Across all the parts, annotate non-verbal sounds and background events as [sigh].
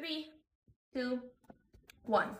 three, two, one.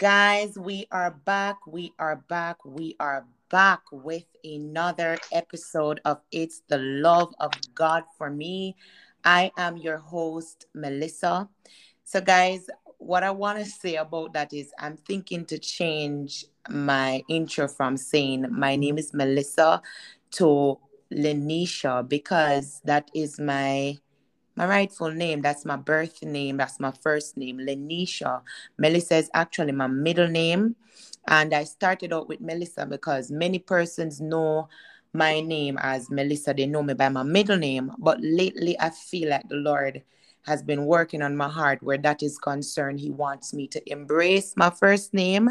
Guys, we are back. We are back. We are back with another episode of It's the Love of God for Me. I am your host, Melissa. So, guys, what I want to say about that is I'm thinking to change my intro from saying my name is Melissa to Lenisha because that is my my rightful name. That's my birth name. That's my first name, Lenisha. Melissa is actually my middle name. And I started out with Melissa because many persons know my name as Melissa. They know me by my middle name. But lately, I feel like the Lord has been working on my heart where that is concerned. He wants me to embrace my first name.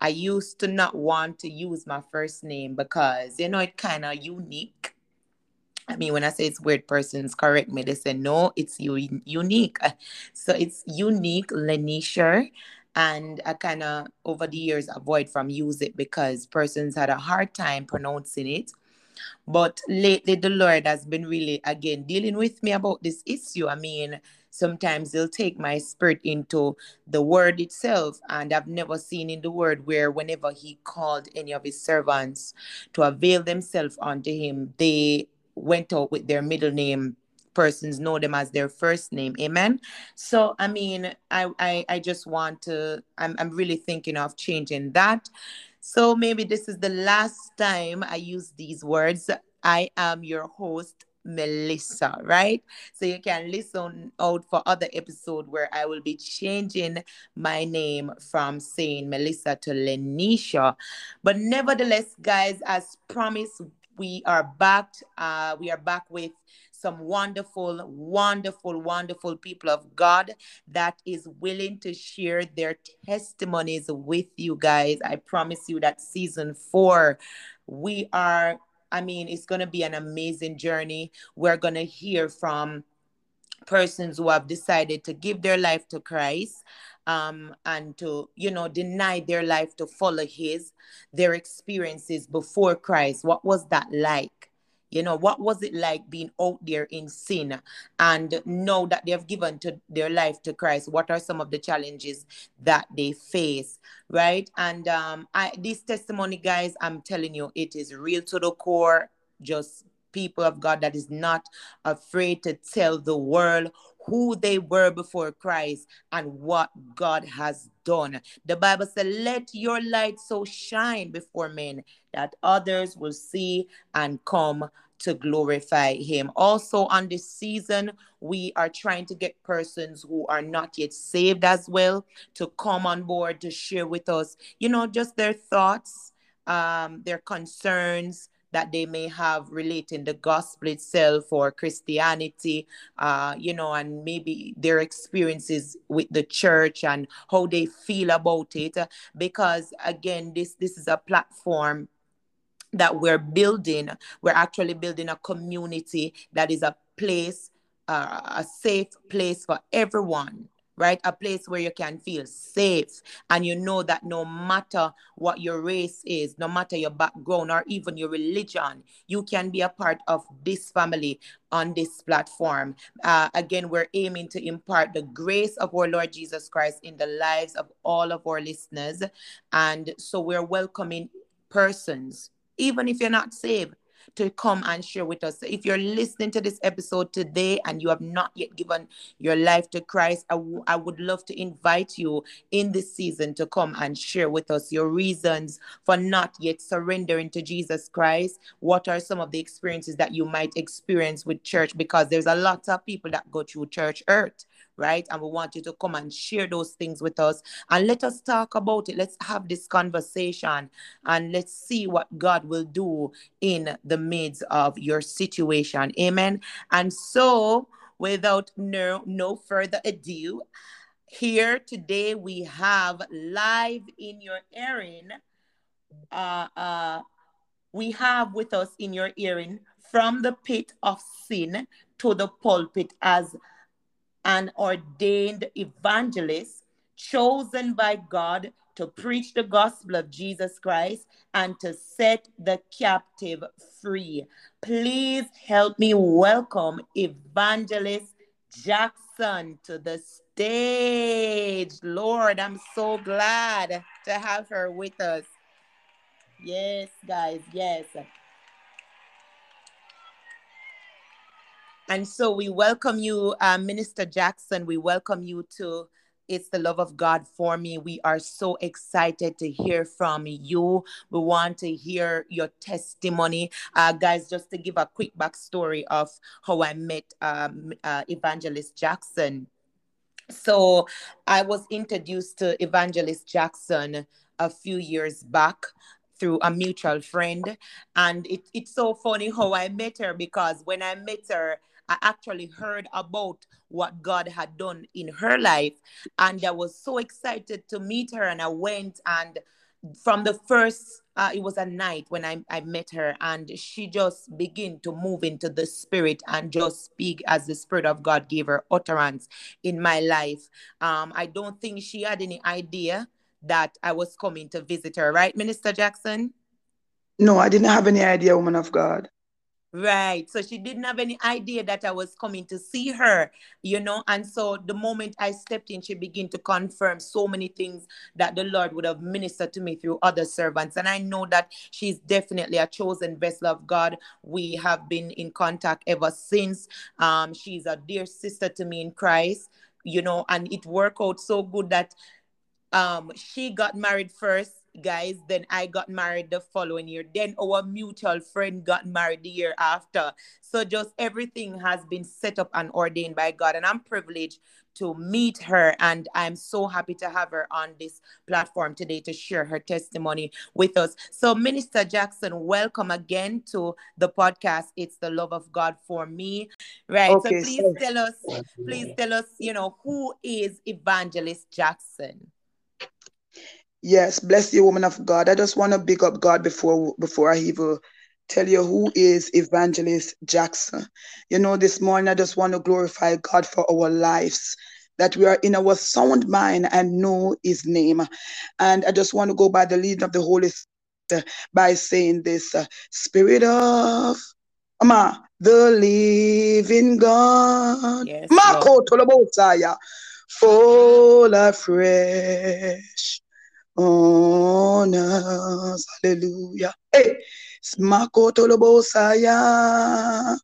I used to not want to use my first name because, you know, it kind of unique I mean, when I say it's weird, persons correct me. They say no, it's u- unique. So it's unique, Lenisha. And I kind of over the years avoid from use it because persons had a hard time pronouncing it. But lately, the Lord has been really again dealing with me about this issue. I mean, sometimes He'll take my spirit into the word itself, and I've never seen in the word where whenever He called any of His servants to avail themselves unto Him, they went out with their middle name persons know them as their first name. Amen? So i mean i i, I just want to I'm, I'm really thinking of changing that. So maybe this is the last time i use these words. I am your host melissa right? So you can listen out for other episode where i will be changing my name from saying melissa to lenisha. But nevertheless guys as promised we are back. Uh, we are back with some wonderful, wonderful, wonderful people of God that is willing to share their testimonies with you guys. I promise you that season four, we are, I mean, it's going to be an amazing journey. We're going to hear from persons who have decided to give their life to Christ um, and to, you know, deny their life to follow His, their experiences before Christ. What was that like? You know, what was it like being out there in sin and know that they have given to their life to Christ? What are some of the challenges that they face? Right. And um, I this testimony, guys, I'm telling you, it is real to the core. Just people of God that is not afraid to tell the world who they were before Christ and what God has done. The Bible says, Let your light so shine before men that others will see and come to glorify Him. Also, on this season, we are trying to get persons who are not yet saved as well to come on board to share with us, you know, just their thoughts, um, their concerns that they may have relating the gospel itself or Christianity, uh, you know, and maybe their experiences with the church and how they feel about it. Because again, this this is a platform that we're building. We're actually building a community that is a place, uh, a safe place for everyone right? A place where you can feel safe and you know that no matter what your race is, no matter your background or even your religion, you can be a part of this family on this platform. Uh, again, we're aiming to impart the grace of our Lord Jesus Christ in the lives of all of our listeners. And so we're welcoming persons, even if you're not saved to come and share with us. So if you're listening to this episode today and you have not yet given your life to Christ, I, w- I would love to invite you in this season to come and share with us your reasons for not yet surrendering to Jesus Christ. What are some of the experiences that you might experience with church? Because there's a lot of people that go through church hurt right? And we want you to come and share those things with us and let us talk about it. Let's have this conversation and let's see what God will do in the midst of your situation. Amen. And so, without no, no further ado, here today we have live in your hearing. Uh, uh, we have with us in your hearing from the pit of sin to the pulpit as an ordained evangelist chosen by God to preach the gospel of Jesus Christ and to set the captive free. Please help me welcome Evangelist Jackson to the stage. Lord, I'm so glad to have her with us. Yes, guys, yes. And so we welcome you, uh, Minister Jackson. We welcome you to It's the Love of God for Me. We are so excited to hear from you. We want to hear your testimony. Uh, guys, just to give a quick backstory of how I met um, uh, Evangelist Jackson. So I was introduced to Evangelist Jackson a few years back through a mutual friend. And it, it's so funny how I met her because when I met her, I actually heard about what God had done in her life. And I was so excited to meet her. And I went and from the first uh, it was a night when I, I met her and she just began to move into the spirit and just speak as the spirit of god gave her utterance in my life um, i don't think she had any idea that i was coming to visit her right minister jackson no i didn't have any idea woman of god Right. So she didn't have any idea that I was coming to see her, you know. And so the moment I stepped in, she began to confirm so many things that the Lord would have ministered to me through other servants. And I know that she's definitely a chosen vessel of God. We have been in contact ever since. Um, she's a dear sister to me in Christ, you know, and it worked out so good that um she got married first guys. Then I got married the following year. Then our mutual friend got married the year after. So just everything has been set up and ordained by God. And I'm privileged to meet her. And I'm so happy to have her on this platform today to share her testimony with us. So, Minister Jackson, welcome again to the podcast. It's the love of God for me. Right. Okay, so please so- tell us, please tell us, you know, who is Evangelist Jackson? Yes, bless you, woman of God. I just want to big up God before before I even tell you who is Evangelist Jackson. You know, this morning I just want to glorify God for our lives. That we are in our sound mind and know his name. And I just want to go by the leading of the Holy Spirit by saying this uh, Spirit of Ama, the living God. Yes, Marco Tolobosaya. Fall afresh on us. Hallelujah. Hey, Smakotolobosaya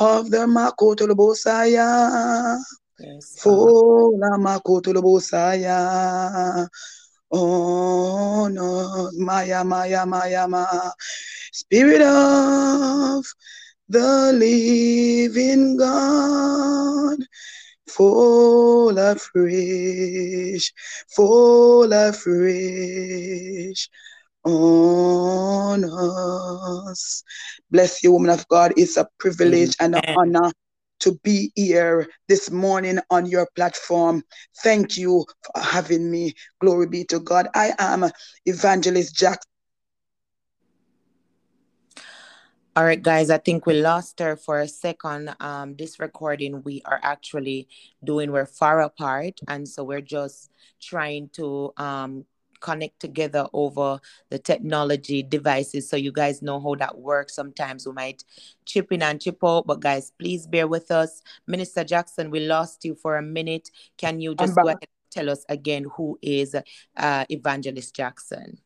of the Makotolobosaya. Yes. For the Makotolobosaya on us. Maya, Maya, Maya, Maya. Spirit of the living God fall afresh, fall afresh on us. Bless you, woman of God. It's a privilege and an honor to be here this morning on your platform. Thank you for having me. Glory be to God. I am Evangelist Jack All right, guys, I think we lost her for a second. Um, this recording we are actually doing, we're far apart. And so we're just trying to um, connect together over the technology devices so you guys know how that works. Sometimes we might chip in and chip out, but guys, please bear with us. Minister Jackson, we lost you for a minute. Can you just go ahead and tell us again who is uh, Evangelist Jackson?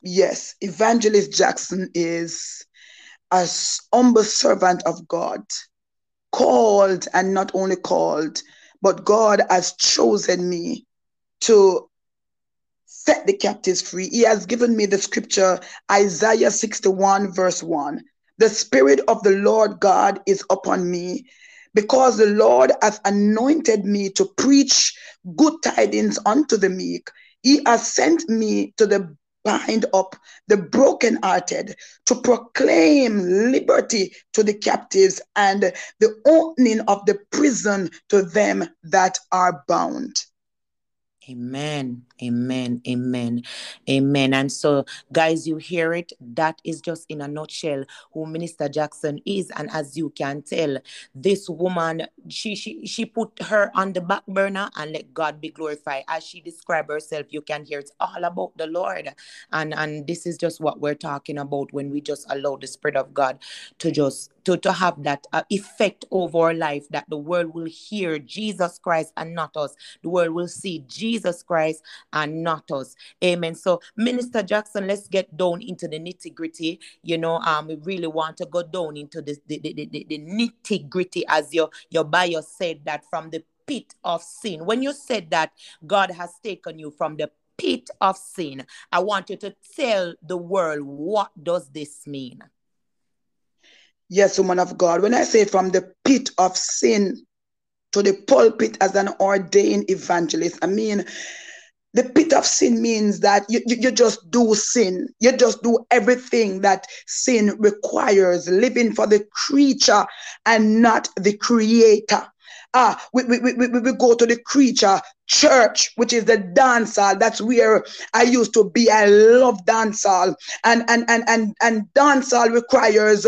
Yes, Evangelist Jackson is a humble servant of God, called and not only called, but God has chosen me to set the captives free. He has given me the scripture, Isaiah 61, verse 1. The Spirit of the Lord God is upon me because the Lord hath anointed me to preach good tidings unto the meek. He has sent me to the bind up the brokenhearted, to proclaim liberty to the captives and the opening of the prison to them that are bound. Amen. Amen. Amen. Amen. And so, guys, you hear it. That is just in a nutshell who Minister Jackson is. And as you can tell, this woman, she she she put her on the back burner and let God be glorified. As she described herself, you can hear it's all about the Lord. And and this is just what we're talking about when we just allow the Spirit of God to just to, to have that uh, effect over our life that the world will hear Jesus Christ and not us. The world will see Jesus Christ and not us. Amen. So, Minister Jackson, let's get down into the nitty gritty. You know, um, we really want to go down into this, the, the, the, the nitty gritty, as your, your bio said that from the pit of sin. When you said that God has taken you from the pit of sin, I want you to tell the world what does this mean? Yes, woman of God. When I say from the pit of sin to the pulpit as an ordained evangelist, I mean, the pit of sin means that you, you, you, just do sin. You just do everything that sin requires, living for the creature and not the creator. Ah, we, we, we, we go to the creature church, which is the dance hall. That's where I used to be. I love dance hall. And and and and, and dance hall requires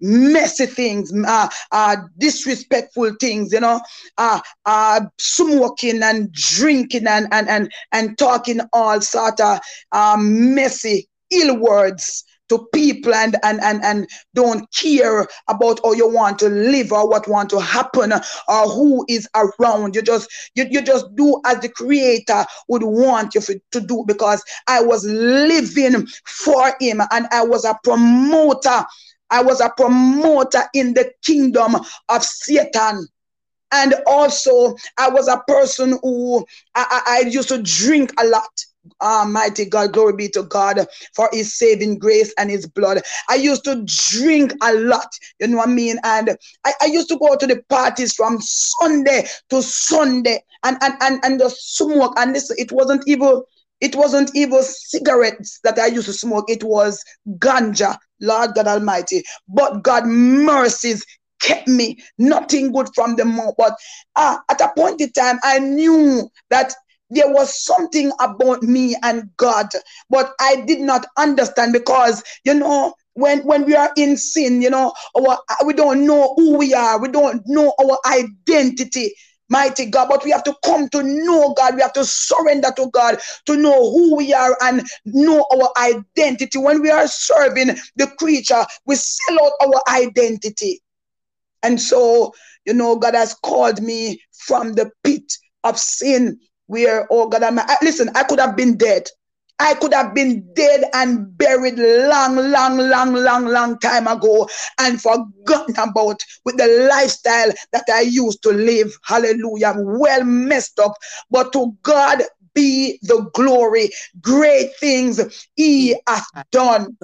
messy things, uh, uh, disrespectful things, you know, uh, uh, smoking and drinking and and and, and talking all sort of um, messy ill words to people and and and and don't care about how you want to live or what want to happen or who is around. You just you, you just do as the creator would want you to do because i was living for him and i was a promoter. I was a promoter in the kingdom of satan. And also i was a person who I, I, I used to drink a lot Almighty God, glory be to God for his saving grace and his blood. I used to drink a lot, you know what I mean? And I, I used to go to the parties from Sunday to Sunday and and and, and just smoke. And listen, it wasn't even it wasn't even cigarettes that I used to smoke, it was ganja, Lord God Almighty. But God mercies kept me nothing good from the mouth. But uh, at a point in time, I knew that there was something about me and God, but I did not understand because, you know, when when we are in sin, you know, our, we don't know who we are, we don't know our identity mighty God. But we have to come to know God. We have to surrender to God to know who we are and know our identity. When we are serving the creature, we sell out our identity. And so, you know, God has called me from the pit of sin where, oh God, I'm, I, listen, I could have been dead. I could have been dead and buried long, long, long, long, long time ago and forgotten about with the lifestyle that I used to live. Hallelujah. I'm Well messed up. But to God be the glory. Great things he has done.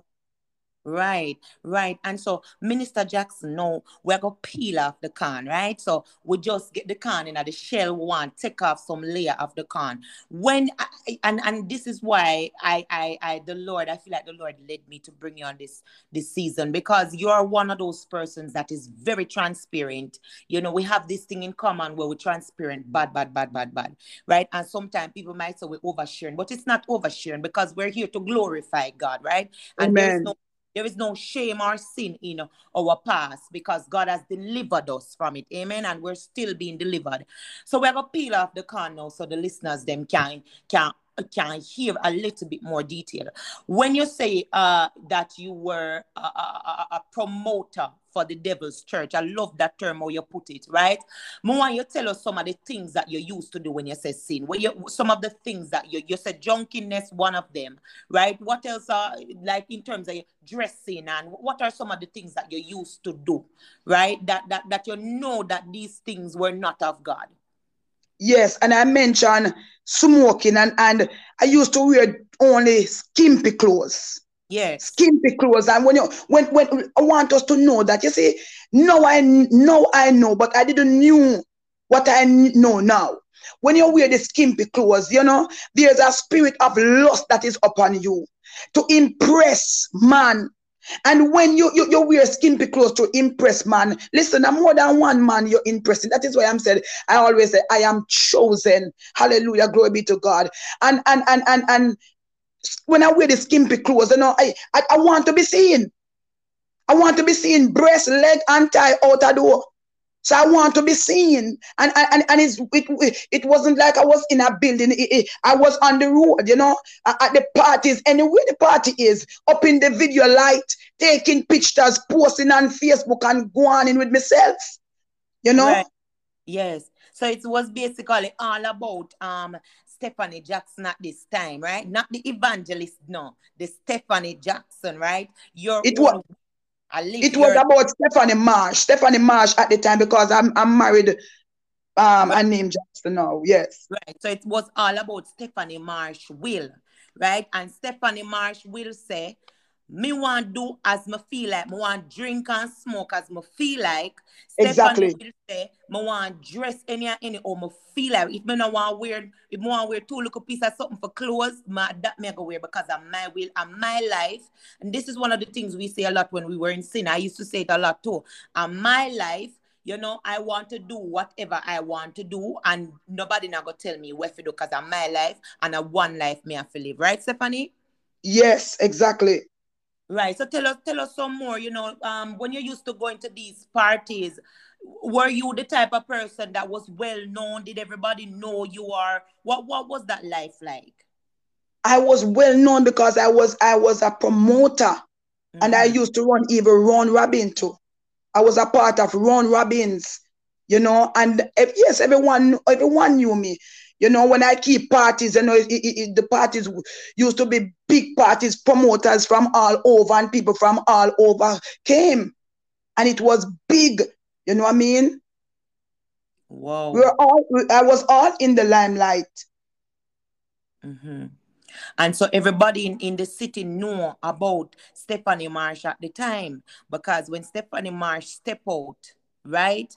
Right, right. And so Minister Jackson, no, we're gonna peel off the can, right? So we just get the can in the shell one, take off some layer of the can. When I, and and this is why I I I the Lord, I feel like the Lord led me to bring you on this this season because you're one of those persons that is very transparent. You know, we have this thing in common where we're transparent, bad, bad, bad, bad, bad, right? And sometimes people might say we're oversharing, but it's not oversharing because we're here to glorify God, right? And Amen. there's no There is no shame or sin in our past because God has delivered us from it. Amen. And we're still being delivered. So we're gonna peel off the con now so the listeners them can can can hear a little bit more detail. When you say uh, that you were a, a, a, promoter for the devil's church, I love that term how you put it, right? More you tell us some of the things that you used to do when you say sin. When you some of the things that you you said junkiness, one of them, right? What else are like in terms of dressing and what are some of the things that you used to do, right? That that that you know that these things were not of God. Yes, and I mentioned smoking, and, and I used to wear only skimpy clothes. Yes. Skimpy clothes. And when you when when I want us to know that you see, no, I know I know, but I didn't knew what I know now. When you wear the skimpy clothes, you know, there's a spirit of lust that is upon you to impress man and when you, you, you wear skimpy clothes to impress man, listen, I'm more than one man you're impressing. That is why I'm said, I always say, I am chosen. Hallelujah. Glory be to God. And and and and and when I wear the skimpy clothes, you know, I, I, I want to be seen. I want to be seen breast, leg, and tie out the door. So I want to be seen. And and, and it, it wasn't like I was in a building. It, it, I was on the road, you know, at the parties, anywhere the party is, up in the video light, taking pictures, posting on Facebook and going in with myself. You know? Right. Yes. So it was basically all about um Stephanie Jackson at this time, right? Not the evangelist, no, the Stephanie Jackson, right? Your it was it was about Stephanie Marsh. Stephanie Marsh at the time because I'm I'm married. Um, right. I named Jackson now. Yes. Right. So it was all about Stephanie Marsh will, right? And Stephanie Marsh will say me want do as me feel like. Me want drink and smoke as me feel like. Exactly. Stephanie will say me want dress any and any or me feel like. If me no want wear, if me want wear two little piece of something for clothes, me that me go wear because I'm my will and my life. And this is one of the things we say a lot when we were in sin. I used to say it a lot too. And my life you know, I want to do whatever I want to do, and nobody not gonna tell me what to do because I'm my life and a one life me have to live, right, Stephanie? Yes, exactly. Right. So tell us tell us some more. You know, um, when you used to go into these parties, were you the type of person that was well known? Did everybody know you are? What what was that life like? I was well known because I was I was a promoter, mm-hmm. and I mm-hmm. used to run even round robin too. I was a part of round robins, you know, and if, yes, everyone everyone knew me. You know, when I keep parties, you know, it, it, it, the parties used to be big parties, promoters from all over, and people from all over came, and it was big. You know what I mean? Wow. We were all. I was all in the limelight. Mm-hmm. And so everybody in, in the city knew about Stephanie Marsh at the time because when Stephanie Marsh step out, right?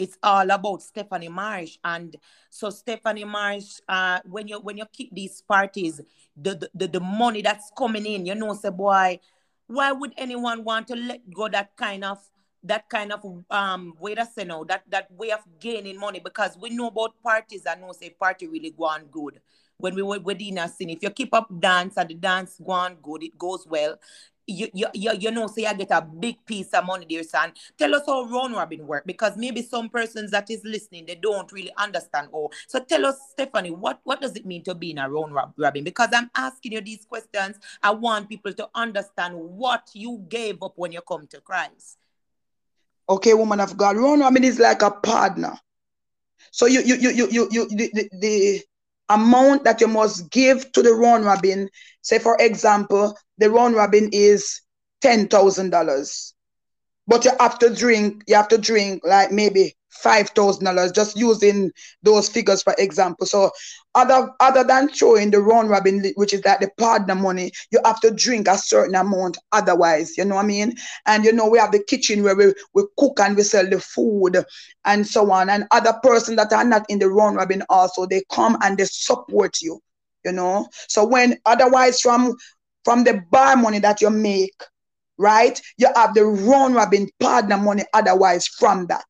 It's all about Stephanie Marsh. And so Stephanie Marsh, uh, when you when you keep these parties, the, the the money that's coming in, you know, say boy, why would anyone want to let go that kind of that kind of um way to say no that that way of gaining money because we know about parties and know say party really go on good when we were within a scene. If you keep up dance and the dance go on good, it goes well you, you, you, you know, say I get a big piece of money there, son. Tell us how round robin work because maybe some persons that is listening, they don't really understand. Oh, so tell us, Stephanie, what, what does it mean to be in a round robin? Because I'm asking you these questions. I want people to understand what you gave up when you come to Christ. Okay, woman of God, round robin is like a partner. So you, you, you, you, you, you the, the amount that you must give to the round robin, say for example, the round robin is ten thousand dollars. But you have to drink, you have to drink like maybe five thousand dollars, just using those figures for example. So other other than showing the round robin, which is like the partner money, you have to drink a certain amount otherwise, you know what I mean? And you know, we have the kitchen where we, we cook and we sell the food and so on. And other person that are not in the round robin also they come and they support you, you know. So when otherwise from from the bar money that you make, right? You have the round robin partner money otherwise from that.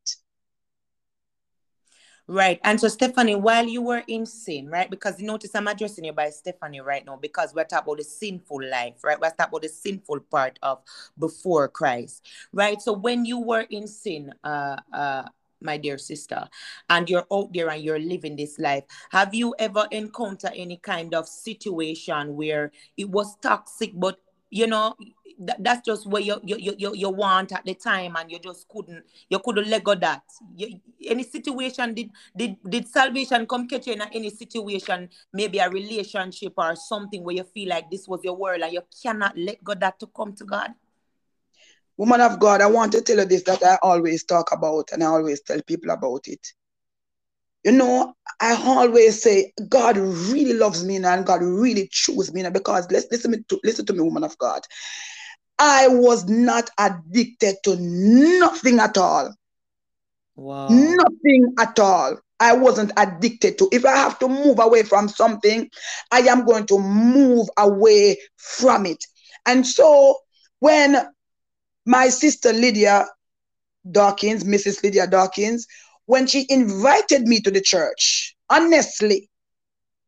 Right. And so, Stephanie, while you were in sin, right? Because you notice I'm addressing you by Stephanie right now because we're talking about the sinful life, right? We're talking about the sinful part of before Christ, right? So, when you were in sin, uh, uh, my dear sister, and you're out there and you're living this life, have you ever encountered any kind of situation where it was toxic, but you know, that's just what you, you you you want at the time and you just couldn't you couldn't let go that. You, any situation did did did salvation come catch you in any situation? Maybe a relationship or something where you feel like this was your world and you cannot let go that to come to god? Woman of god i want to tell you this that i always talk about and i always tell people about it. You know, I always say God really loves me and God really chooses me. Because let's listen to listen to me, woman of God. I was not addicted to nothing at all. Wow. Nothing at all. I wasn't addicted to. If I have to move away from something, I am going to move away from it. And so when my sister Lydia Dawkins, Mrs. Lydia Dawkins, when she invited me to the church, honestly,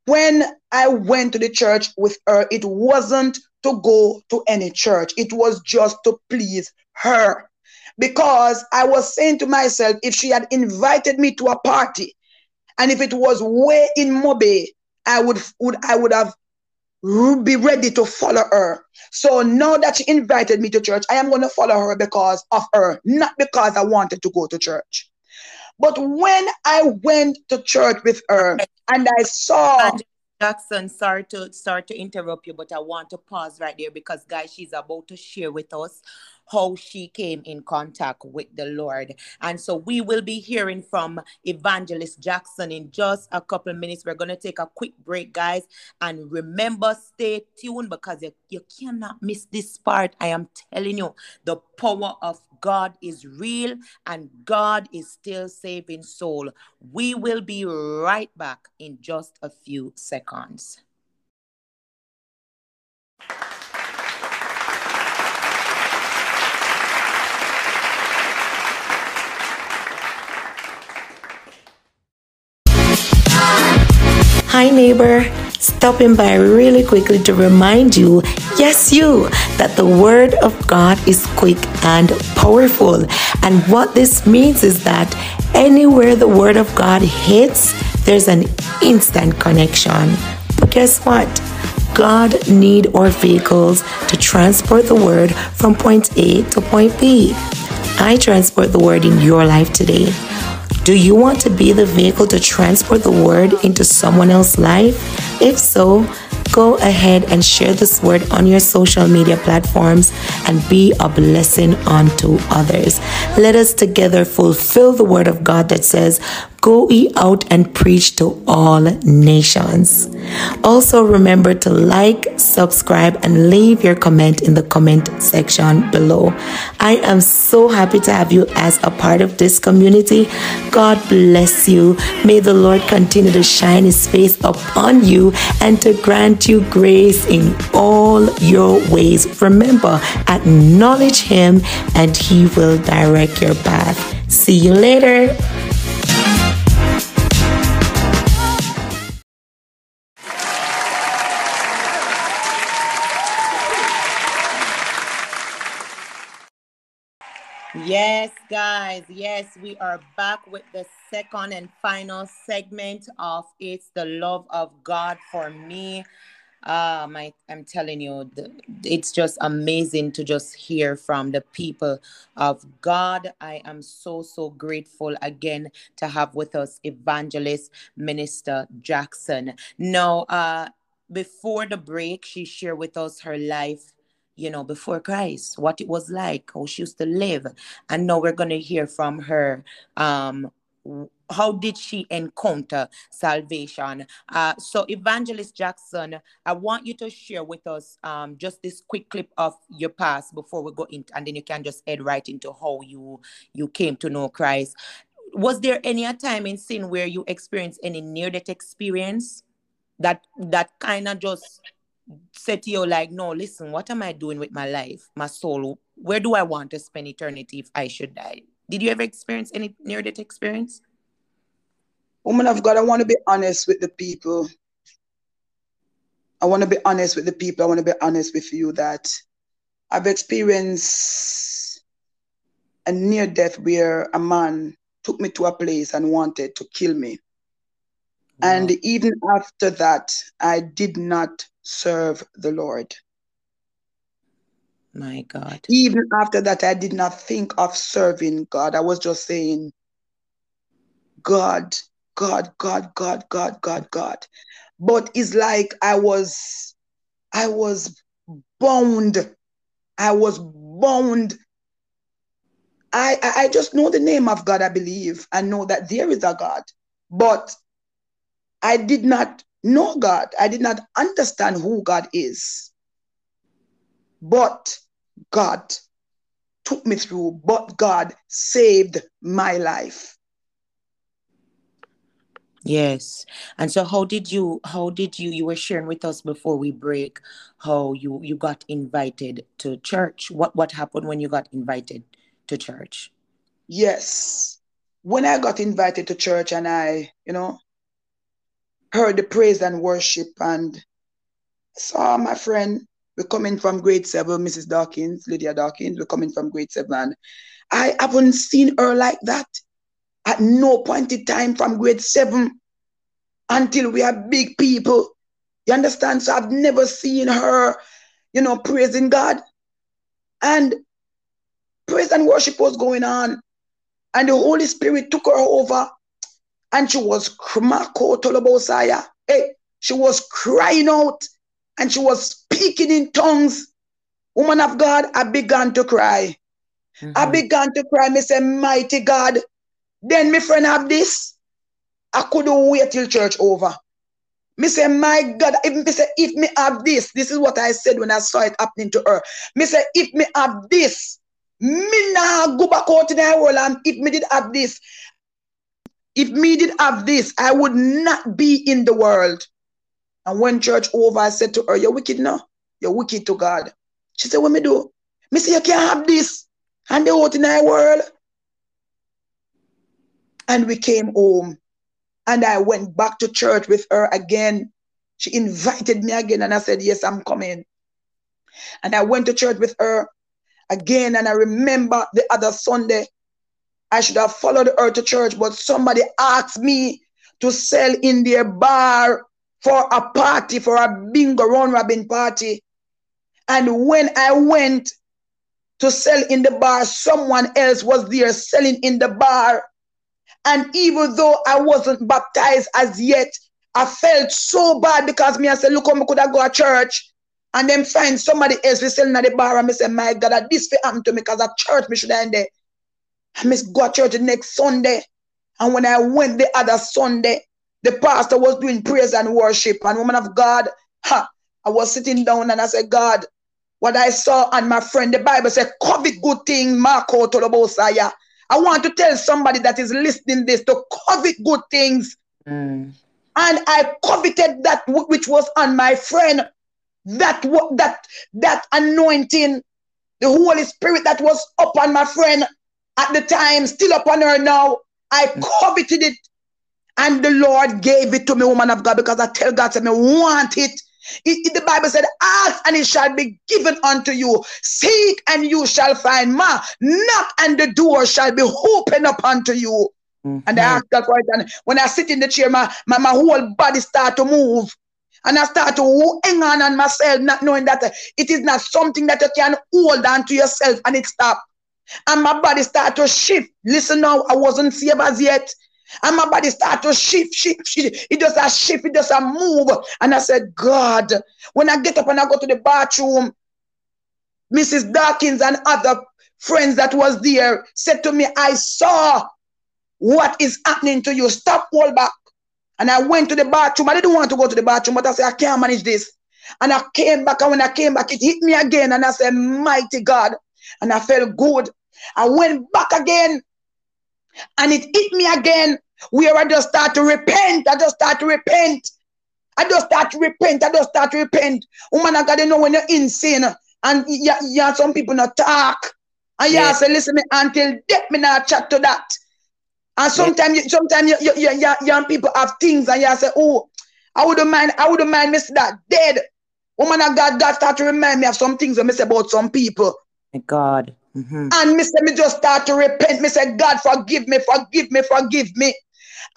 when I went to the church with her, it wasn't to go to any church. It was just to please her. Because I was saying to myself, if she had invited me to a party, and if it was way in Mobay, I would, would I would have be ready to follow her. So now that she invited me to church, I am going to follow her because of her, not because I wanted to go to church. But when I went to church with her and I saw Jackson, sorry to sorry to interrupt you, but I want to pause right there because guys, she's about to share with us how she came in contact with the Lord. And so we will be hearing from Evangelist Jackson in just a couple minutes. We're going to take a quick break, guys. And remember, stay tuned because you, you cannot miss this part. I am telling you, the power of God is real and God is still saving soul. We will be right back in just a few seconds. Hi, neighbor stopping by really quickly to remind you yes, you, that the Word of God is quick and powerful. And what this means is that anywhere the Word of God hits, there's an instant connection. But guess what? God need our vehicles to transport the word from point A to point B. I transport the word in your life today. Do you want to be the vehicle to transport the word into someone else's life? If so, go ahead and share this word on your social media platforms and be a blessing unto others. Let us together fulfill the word of God that says, Go ye out and preach to all nations. Also, remember to like, subscribe, and leave your comment in the comment section below. I am so happy to have you as a part of this community. God bless you. May the Lord continue to shine his face upon you and to grant you grace in all your ways. Remember, acknowledge him and he will direct your path. See you later. Yes, guys. Yes, we are back with the second and final segment of It's the Love of God for Me. Uh, my, I'm telling you, it's just amazing to just hear from the people of God. I am so, so grateful again to have with us Evangelist Minister Jackson. Now, uh, before the break, she shared with us her life you know, before Christ, what it was like, how she used to live. And now we're going to hear from her. Um, how did she encounter salvation? Uh, so, Evangelist Jackson, I want you to share with us um, just this quick clip of your past before we go in, and then you can just head right into how you you came to know Christ. Was there any time in sin where you experienced any near death experience that that kind of just said to you like no listen what am i doing with my life my soul where do i want to spend eternity if i should die did you ever experience any near death experience Woman of God, I want to be honest with the people. I want to be honest with the people. I want to be honest with you that I've experienced a near death where a man took me to a place and wanted to kill me. Wow. And even after that, I did not serve the Lord. My God. Even after that, I did not think of serving God. I was just saying, God, God, God, God, God, God, God. But it's like I was, I was bound. I was bound. I, I just know the name of God, I believe. I know that there is a God. But I did not know God. I did not understand who God is. But God took me through, but God saved my life. Yes. And so how did you how did you you were sharing with us before we break how you you got invited to church? What what happened when you got invited to church? Yes. When I got invited to church and I, you know, heard the praise and worship and saw my friend we're coming from grade seven, Mrs. Dawkins, Lydia Dawkins. We're coming from grade seven. I haven't seen her like that at no point in time from grade seven until we are big people. You understand? So I've never seen her, you know, praising God. And praise and worship was going on. And the Holy Spirit took her over. And she was Hey, she was crying out and she was speaking in tongues. Woman of God, I began to cry. Mm-hmm. I began to cry. Me say, mighty God. Then my friend have this. I couldn't wait till church over. Me say, my God, if me say, if me have this, this is what I said when I saw it happening to her. Me say, if me have this, me now go back out in the world and if me did have this, if me did have this, I would not be in the world. And when church over, I said to her, You're wicked now. You're wicked to God. She said, What me do? Me say, You can't have this. And the whole in our world. And we came home. And I went back to church with her again. She invited me again. And I said, Yes, I'm coming. And I went to church with her again. And I remember the other Sunday, I should have followed her to church, but somebody asked me to sell in their bar for a party, for a bingo round robin party. And when I went to sell in the bar, someone else was there selling in the bar. And even though I wasn't baptized as yet, I felt so bad because me, I said, look how me could have go to church and then find somebody else was selling at the bar and me say, my God, this will happen to me because at church me should end there. I miss go to church the next Sunday. And when I went the other Sunday, the pastor was doing praise and worship, and woman of God, ha, I was sitting down and I said, God, what I saw and my friend, the Bible said, covet good thing, Marco Tolobosaya. I want to tell somebody that is listening this to covet good things. Mm. And I coveted that which was on my friend, that that that anointing, the Holy Spirit that was upon my friend at the time, still upon her now. I mm. coveted it and the Lord gave it to me, woman of God, because I tell God, I me want it. It, it, the Bible said, ask and it shall be given unto you. Seek and you shall find. Ma, knock and the door shall be opened up unto you. Mm-hmm. And I ask God for it. And when I sit in the chair, my, my, my whole body start to move. And I start to hang on on myself, not knowing that it is not something that you can hold on to yourself and it stop. And my body start to shift. Listen now, I wasn't saved as yet. And my body start to shift, shift, shift. It does a shift, it does a move. And I said, God, when I get up and I go to the bathroom, Mrs. Dawkins and other friends that was there said to me, I saw what is happening to you. Stop, hold back. And I went to the bathroom. I didn't want to go to the bathroom, but I said, I can't manage this. And I came back, and when I came back, it hit me again. And I said, Mighty God. And I felt good. I went back again and it hit me again where I just start to repent. I just start to repent. I just start to repent. I just start to repent. Woman, I gotta know when you're insane. And yeah, yeah, some people not talk. And yeah, yeah. say, listen me until death me not chat to that. And sometimes, you, sometimes you, you, you, you, young people have things, and you say, "Oh, I wouldn't mind. I wouldn't mind miss that dead." Woman of God, God start to remind me of some things I miss about some people. God. Mm-hmm. And me me just start to repent. Me say, God, forgive me, forgive me, forgive me.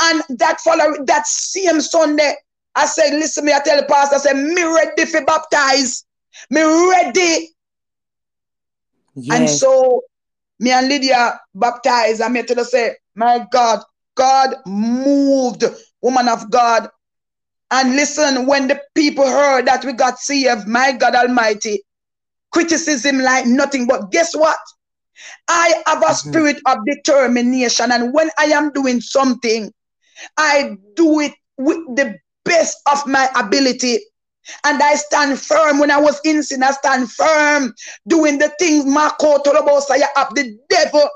And that follow that same Sunday, I said, listen, me, I tell the pastor, I said, me ready for baptize. Me ready. Yes. And so me and Lydia baptized. I made to say, my God, God moved, woman of God. And listen, when the people heard that we got saved, my God Almighty, criticism like nothing. But guess what? I have a mm-hmm. spirit of determination. And when I am doing something, I do it with the best of my ability. And I stand firm. When I was in sin, I stand firm doing the things Marco Tolobosaya of the devil.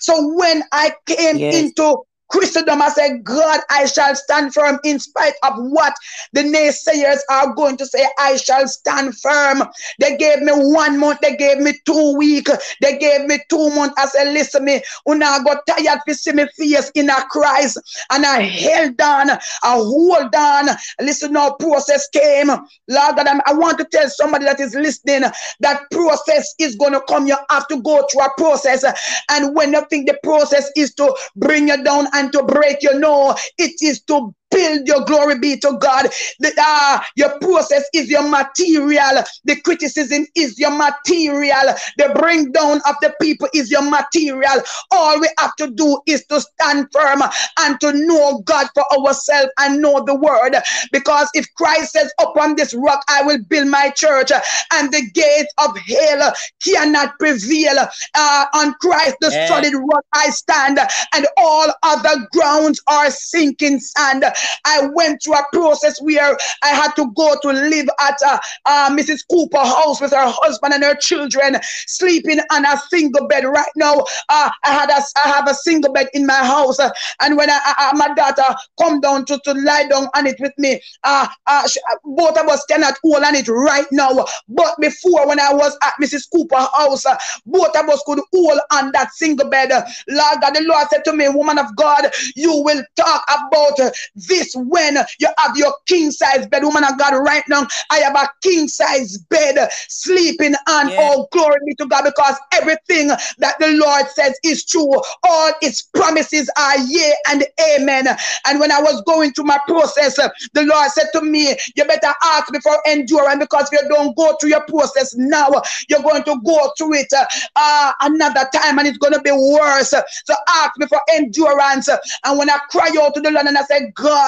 So when I came yes. into Christendom, I said, God, I shall stand firm in spite of what the naysayers are going to say. I shall stand firm. They gave me one month, they gave me two weeks, they gave me two months. I said, listen me, when I got tired to see me face in a Christ, and I held on, I hold on. Listen, now process came. Lord God, I want to tell somebody that is listening that process is going to come. You have to go through a process. And when you think the process is to bring you down and to break you. No, it is to build your glory be to God. The, uh, your process is your material. The criticism is your material. The bring down of the people is your material. All we have to do is to stand firm and to know God for ourselves and know the word. Because if Christ says, Upon this rock I will build my church, and the gates of hell cannot prevail. Uh, on Christ, the yeah. solid rock I stand, and all other grounds are sinking sand. I went through a process where I had to go to live at uh, uh, Mrs. Cooper house with her husband and her children, sleeping on a single bed. Right now, uh, I had a, I have a single bed in my house, uh, and when I, I, my daughter come down to, to lie down on it with me, uh, uh, she, both of us cannot hold on it right now. But before, when I was at Mrs. Cooper house, both of us could hold on that single bed. Lord God, the Lord said to me, "Woman of God, you will talk about this when you have your king size bed, woman of God, right now, I have a king size bed sleeping on. Yeah. Oh, glory be to God, because everything that the Lord says is true. All its promises are yea and amen. And when I was going through my process, the Lord said to me, You better ask before for endurance because if you don't go through your process now, you're going to go through it uh, another time and it's going to be worse. So ask me for endurance. And when I cry out to the Lord and I say, God,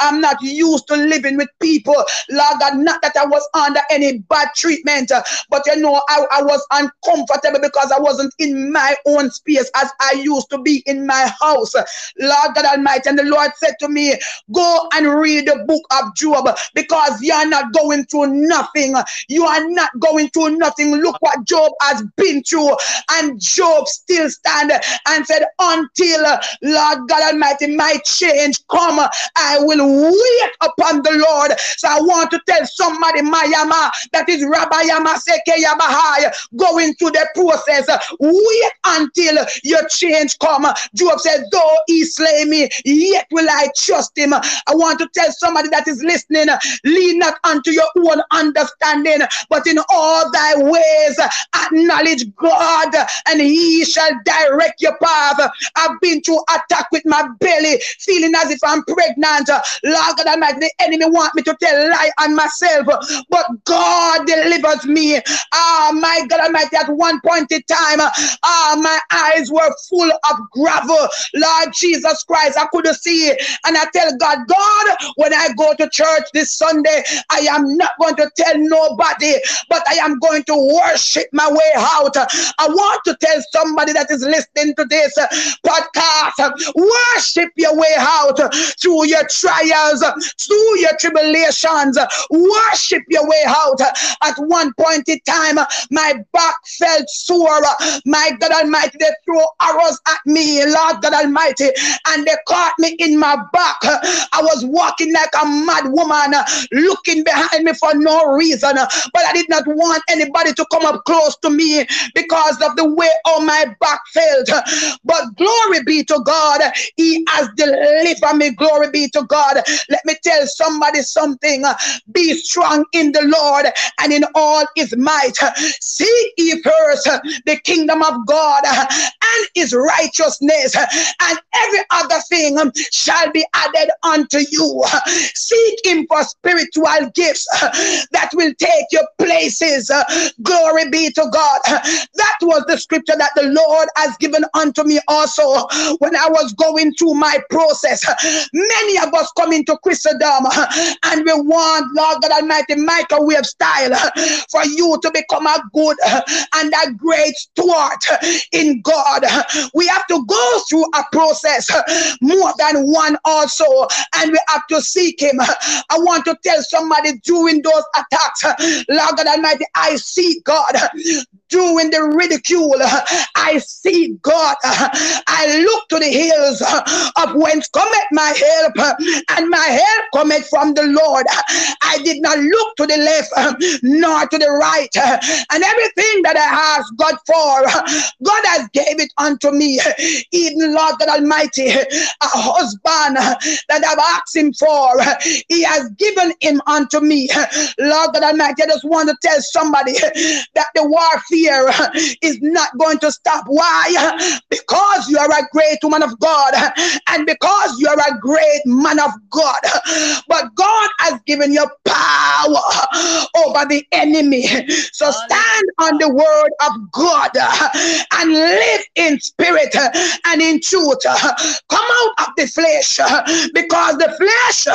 I'm not used to living with people, Lord God, not that I was under any bad treatment, but you know, I, I was uncomfortable because I wasn't in my own space as I used to be in my house. Lord God Almighty, and the Lord said to me, Go and read the book of Job because you are not going through nothing. You are not going through nothing. Look what Job has been through, and Job still stand and said, Until Lord God Almighty, my change come, I will wait upon the Lord. So I want to tell somebody, Mayama, that is Rabbi Yama Yamahai, going through the process. Wait until your change come. Job said, though he slay me, yet will I trust him. I want to tell somebody that is listening, lean not unto your own understanding, but in all thy ways acknowledge God, and he shall direct your path. I've been through attack with my belly, feeling as if I'm pregnant. Lord God Almighty, the enemy want me to tell lie on myself, but God delivers me. Ah, my God Almighty, at one point in time, ah, my eyes were full of gravel. Lord Jesus Christ, I couldn't see it. And I tell God, God, when I go to church this Sunday, I am not going to tell nobody, but I am going to worship my way out. I want to tell somebody that is listening to this podcast, worship your way out through through your trials, through your tribulations. Worship your way out. At one point in time, my back felt sore. My God Almighty, they threw arrows at me, Lord God Almighty, and they caught me in my back. I was walking like a mad woman, looking behind me for no reason, but I did not want anybody to come up close to me because of the way all my back felt. But glory be to God, He has delivered me. Glory be to God. Let me tell somebody something. Be strong in the Lord and in all His might. Seek ye first the kingdom of God and His righteousness, and every other thing shall be added unto you. Seek Him for spiritual gifts that will take your places. Glory be to God. That was the scripture that the Lord has given unto me also when I was going through my process. Many of us come into Christendom [laughs] and we want, Lord God Almighty, microwave style [laughs] for you to become a good [laughs] and a great steward in God. We have to go through a process more than one also, and we have to seek Him. I want to tell somebody during those attacks, Lord God Almighty, I see God doing the ridicule. I see God. I look to the hills of whence cometh my help, and my help cometh from the Lord. I did not look to the left nor to the right, and everything that I asked God for, God has gave it unto me. Even Lord God Almighty, a husband that I've asked Him for, He has given him unto me. Lord God Almighty, I just want to tell somebody that the warfare fear is not going to stop. Why? Because you are a great woman of God and because you are a great man of God. But God has given you power over the enemy. So stand on the word of God and live in spirit and in truth. Come out of the flesh because the flesh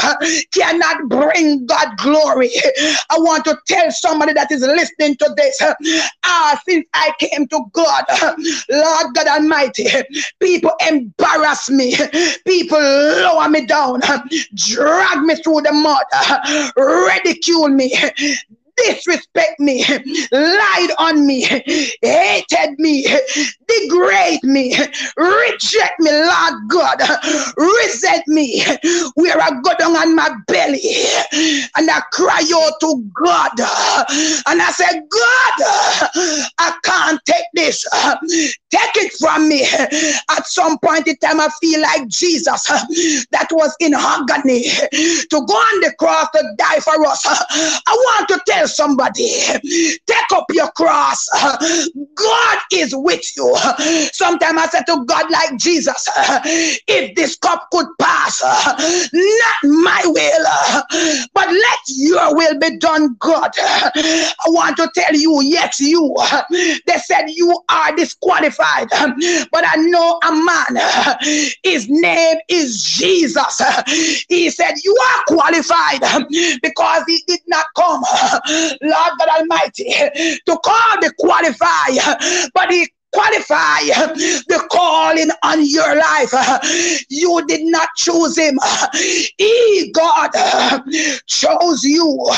cannot bring God glory. I want to tell somebody that is listening to this. Uh, since I came to God, Lord God Almighty, people embarrass me, people lower me down, drag me through the mud, ridicule me, disrespect me, lied on me, hated me, degrade me, reject me, Lord God, resent me, where I go down on my belly and I cry out to God and I say, God, I can't take this. Take it from me. At some point in time, I feel like Jesus that was in agony to go on the cross to die for us. I want to tell somebody, take up your cross. God is with you. Sometimes I said to God, like Jesus, if this cup could pass, not my will, but let your will be done, God. I want to tell you, yes, you. They said you are disqualified, but I know a man. His name is Jesus. He said, You are qualified because he did not come Lord God Almighty, to call the qualify, but he qualify the calling on your life. You did not choose him. He, God, chose you.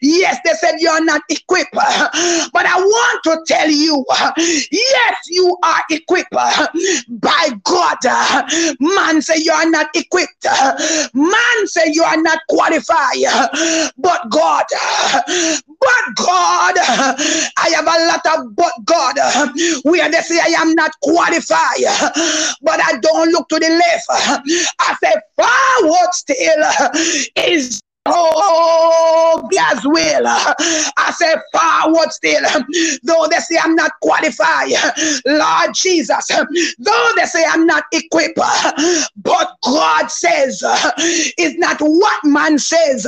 Yes, they said you're not equipped, but I want to tell you, yes, you are equipped by God. Man say you are not equipped. Man say you are not qualified, but God, but God, I have a lot of but God. We are the say I am not qualified, but I don't look to the left. I say forward still is Oh, as will. I say forward still. Though they say I'm not qualified, Lord Jesus, though they say I'm not equipped, but God says it's not what man says,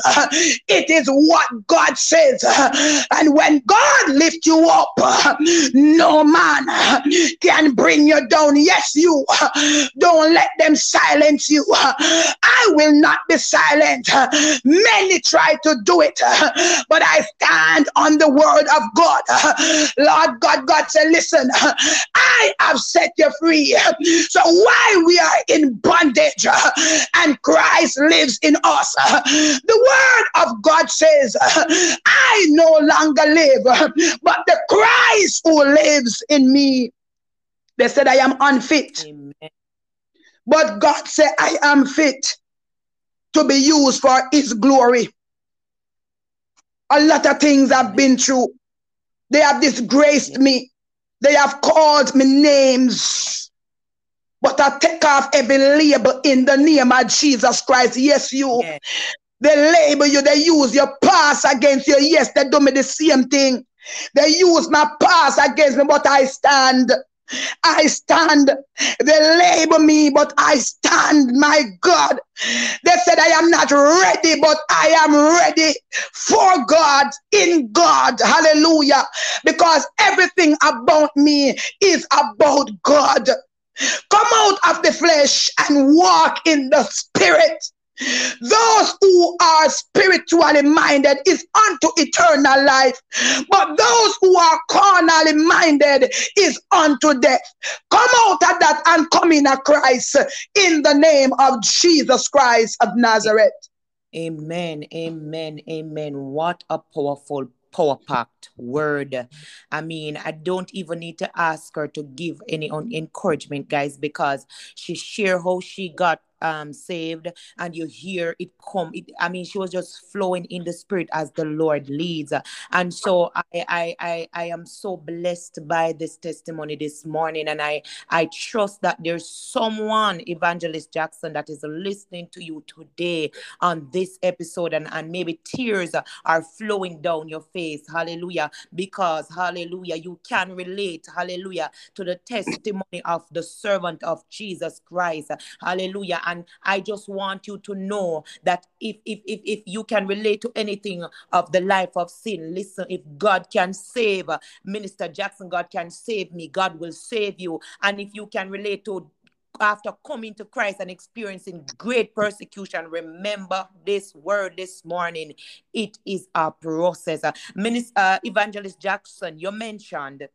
it is what God says. And when God lifts you up, no man can bring you down. Yes, you don't let them silence you. I will not be silent. Try to do it, [laughs] but I stand on the word of God. [laughs] Lord God, God said, listen, [laughs] I have set you free. So why we are in bondage and Christ lives in us. The word of God says, I no longer live, but the Christ who lives in me. They said I am unfit. Amen. But God said I am fit to be used for his glory. A lot of things I've been through. They have disgraced me. They have called me names. But I take off every label in the name of Jesus Christ. Yes, you. Yes. They label you, they use your past against you. Yes, they do me the same thing. They use my past against me, but I stand. I stand. They label me, but I stand, my God. They said I am not ready, but I am ready for God, in God. Hallelujah. Because everything about me is about God. Come out of the flesh and walk in the spirit. Those who are spiritually minded is unto eternal life, but those who are carnally minded is unto death. Come out of that and come in a Christ in the name of Jesus Christ of Nazareth. Amen. Amen. Amen. What a powerful power packed word. I mean, I don't even need to ask her to give any encouragement, guys, because she share how she got um saved and you hear it come it, i mean she was just flowing in the spirit as the lord leads. And so I, I i i am so blessed by this testimony this morning and i i trust that there's someone evangelist jackson that is listening to you today on this episode and and maybe tears are flowing down your face. Hallelujah. Because hallelujah you can relate hallelujah to the testimony of the servant of jesus christ. Hallelujah and I just want you to know that if if if, if you can relate to anything of the life of sin, listen, if God can save Minister Jackson, God can save me, God will save you. And if you can relate to after coming to Christ and experiencing great persecution, remember this word this morning. It is a process. Uh, Minister uh, Evangelist Jackson, you mentioned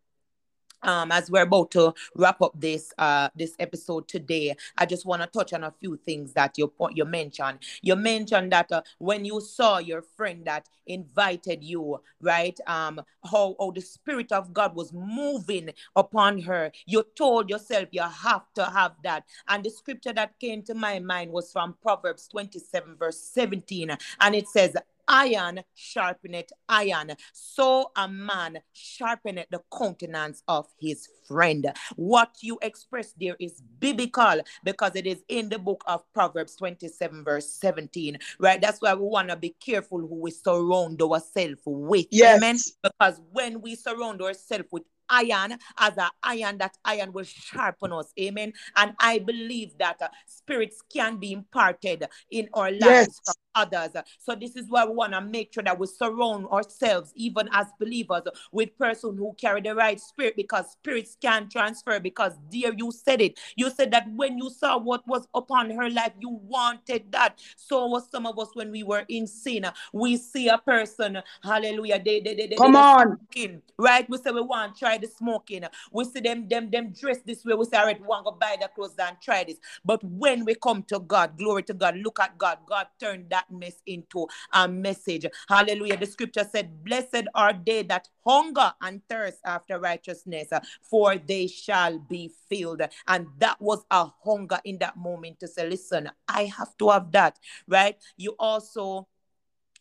um, as we're about to wrap up this uh, this episode today, I just want to touch on a few things that you you mentioned. You mentioned that uh, when you saw your friend that invited you, right? Um, how how the spirit of God was moving upon her. You told yourself you have to have that. And the scripture that came to my mind was from Proverbs twenty seven verse seventeen, and it says, iron sharpeneth iron, so a man sharpeneth the countenance of his friend. What you express there is biblical because it is in the book of Proverbs 27, verse 17, right? That's why we want to be careful who we surround ourselves with. Yes. Amen. Because when we surround ourselves with iron as an iron that iron will sharpen us amen and i believe that uh, spirits can be imparted in our lives yes. from others. So this is why we want to make sure that we surround ourselves, even as believers, with person who carry the right spirit, because spirits can transfer. Because dear, you said it. You said that when you saw what was upon her life, you wanted that. So was some of us when we were in sin. We see a person, hallelujah. They they they, they come they on, smoking, right? We say we want to try the smoking. We see them them them dress this way. We say, all right, we want to buy the clothes and try this. But when we come to God, glory to God, look at God. God turned that darkness into a message. Hallelujah. The scripture said, Blessed are they that hunger and thirst after righteousness, uh, for they shall be filled. And that was a hunger in that moment to say, Listen, I have to have that, right? You also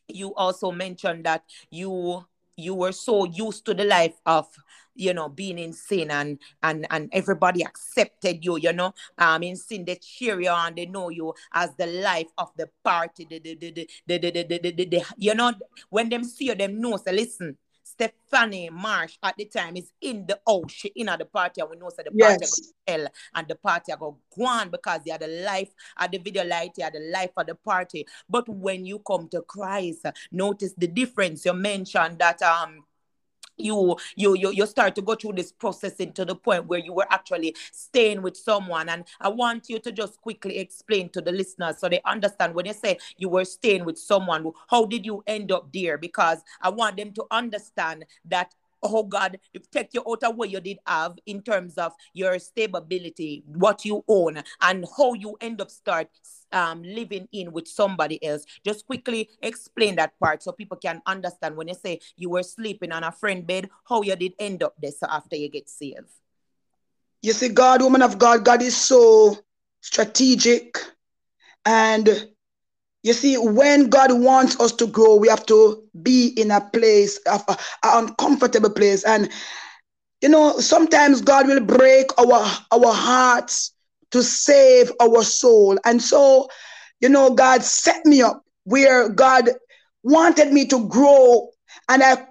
you also mentioned that you you were so used to the life of you know being in sin and and and everybody accepted you you know um in sin they cheer you on they know you as the life of the party the the the, the, the, the, the, the you know when them see you them know so listen Stephanie Marsh at the time is in the house, she in at the party, and we know so the party yes. go tell and the party go go on because they had the life at the video light, they had the life of the party. But when you come to Christ, notice the difference. You mentioned that um you you you you start to go through this processing to the point where you were actually staying with someone. And i want you to just quickly explain to the listeners so they understand when you say you were staying with someone how did you end up there? Because i want them to understand that oh God, take you out of what you did have in terms of your stability, what you own, and how you end up start um, living in with somebody else. Just quickly explain that part so people can understand when you say you were sleeping on a friend bed, how you did end up there so after you get saved. You see, God, woman of God, God is so strategic. And you see, when God wants us to grow, we have to be in a place, of an uncomfortable place. And, you know, sometimes God will break our, our hearts to save our soul. And so, you know, God set me up where God wanted me to grow and I,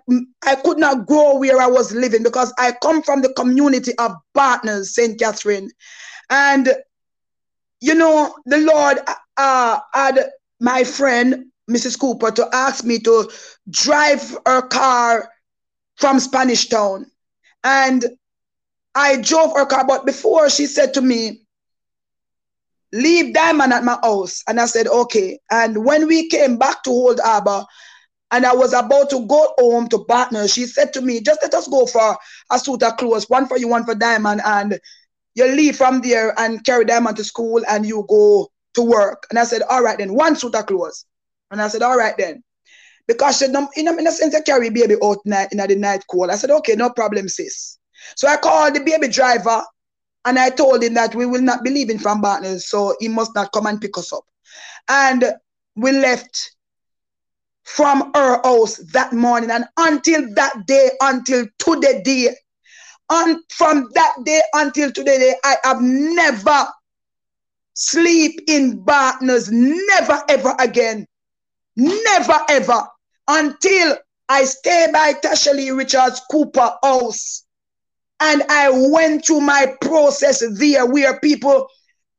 I could not grow where I was living because I come from the community of partners, St. Catherine. And, you know, the Lord uh, had my friend, Mrs. Cooper, to ask me to drive her car from Spanish Town. And I drove her car, but before she said to me, leave Diamond at my house. And I said, okay. And when we came back to Old Harbor, and I was about to go home to partner, she said to me, just let us go for a suit of clothes, one for you, one for Diamond. And you leave from there and carry Diamond to school and you go to work. And I said, all right then, one suit of clothes. And I said, all right then. Because she, you know, in a sense, I carry baby out night in the night cold. I said, okay, no problem, sis. So I called the baby driver and I told him that we will not be leaving from partners, so he must not come and pick us up. And we left from her house that morning. And until that day, until today day, and from that day until today, I have never sleep in partners, never ever again. Never ever until I stay by Tasha Lee Richards Cooper house. And I went through my process there where people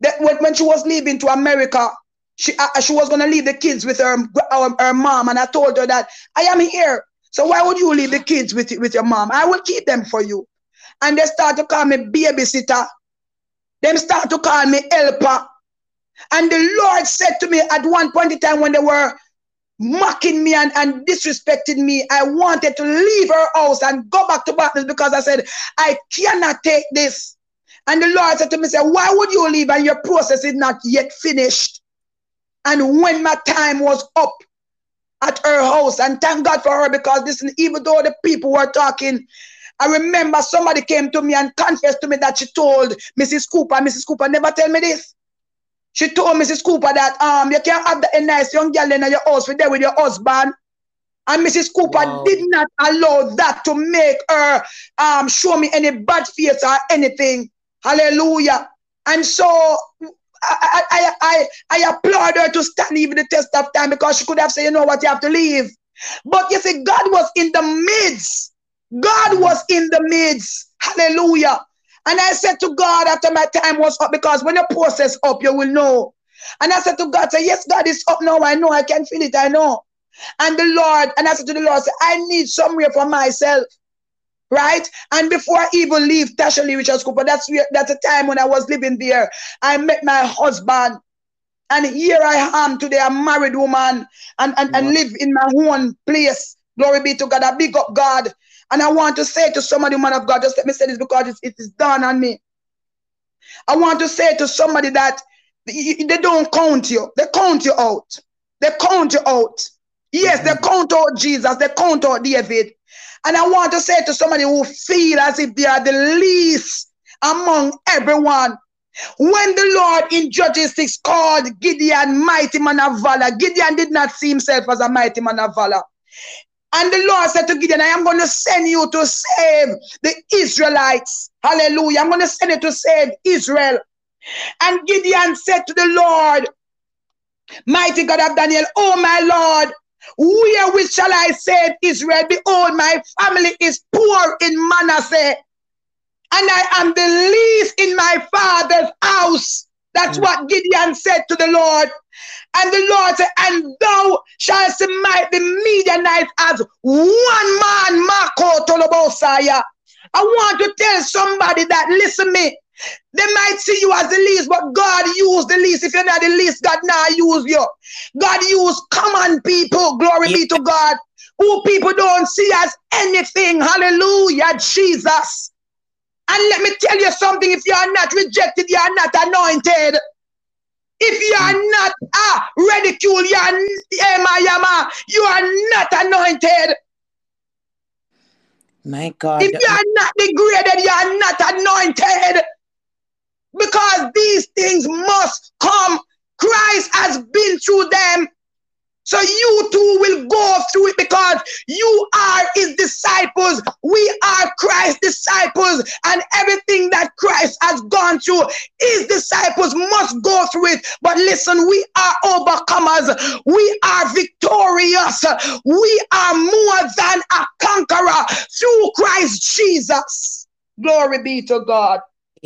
that when, she was leaving to America, she uh, she was gonna leave the kids with her, her her mom, and I told her that I am here. So why would you leave the kids with with your mom? I will keep them for you. And they start to call me babysitter. Them start to call me helper. And the Lord said to me at one point in time when they were mocking me and, and disrespecting me, I wanted to leave her house and go back to Baptist because I said, I cannot take this. And the Lord said to me, say, why would you leave and your process is not yet finished? And when my time was up at her house, and thank God for her because listen, even though the people were talking, I remember somebody came to me and confessed to me that she told Mrs. Cooper, Mrs. Cooper never tell me this. She told Mrs. Cooper that um you can't have the, a nice young girl in your house with there with your husband. And Mrs. Cooper wow. did not allow that to make her um show me any bad face or anything. Hallelujah. And so I, I, I, I applaud her to stand even the test of time because she could have said, you know what, you have to leave. But you see, God was in the midst. God was in the midst. Hallelujah. And I said to God after my time was up, because when your process up, you will know. And I said to God, say, yes, God is up now. I know. I can feel it. I know. And the Lord, and I said to the Lord, say, I need somewhere for myself. Right? And before I even leave Tasha Lee Richards Cooper, that's where, that's the time when I was living there. I met my husband. And here I am today, a married woman, and, and, and live in my own place. Glory be to God. I big up God. And I want to say to somebody, man of God, just let me say this because it's, it is done on me. I want to say to somebody that they don't count you. They count you out. They count you out. Yes, mm-hmm. they count out Jesus. They count out David. And I want to say to somebody who feel as if they are the least among everyone. When the Lord in Judges 6 called Gideon mighty man of valor, Gideon did not see himself as a mighty man of valor. And the Lord said to Gideon, I am going to send you to save the Israelites. Hallelujah. I'm going to send you to save Israel. And Gideon said to the Lord, Mighty God of Daniel, oh my Lord, wherewith shall I save Israel? Behold, my family is poor in Manasseh, and I am the least in my father's house. That's mm. what Gideon said to the Lord. And the Lord said, And thou shalt smite the Midianites as one man, Marco Tolobosaya. I want to tell somebody that, listen me, they might see you as the least, but God used the least. If you're not the least, God now use you. God used common people. Glory yeah. be to God. who people don't see as anything. Hallelujah, Jesus. And let me tell you something if you are not rejected, you are not anointed. If you are not ah, ridiculed, you are, yama, yama, you are not anointed. My God. If you are not degraded, you are not anointed. Because these things must come. Christ has been through them. So you too will go through it because you are his disciples. We are Christ's disciples, and everything that Christ has gone through, his disciples must go through it. But listen, we are overcomers, we are victorious, we are more than a conqueror through Christ Jesus. Glory be to God.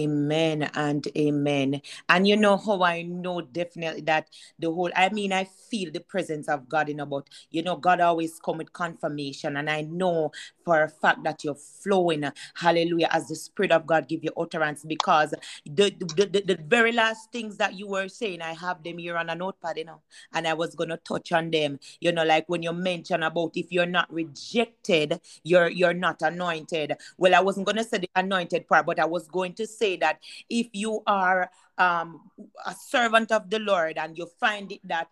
Amen and amen. And you know how I know definitely that the whole, I mean, I feel the presence of God in about, you know, God always come with confirmation. And I know for a fact that you're flowing, hallelujah, as the Spirit of God give you utterance because the, the, the, the very last things that you were saying, I have them here on a notepad, you know, and I was going to touch on them, you know, like when you mention about if you're not rejected, you're, you're not anointed. Well, I wasn't going to say the anointed part, but I was going to say that if you are um, a servant of the Lord and you find it that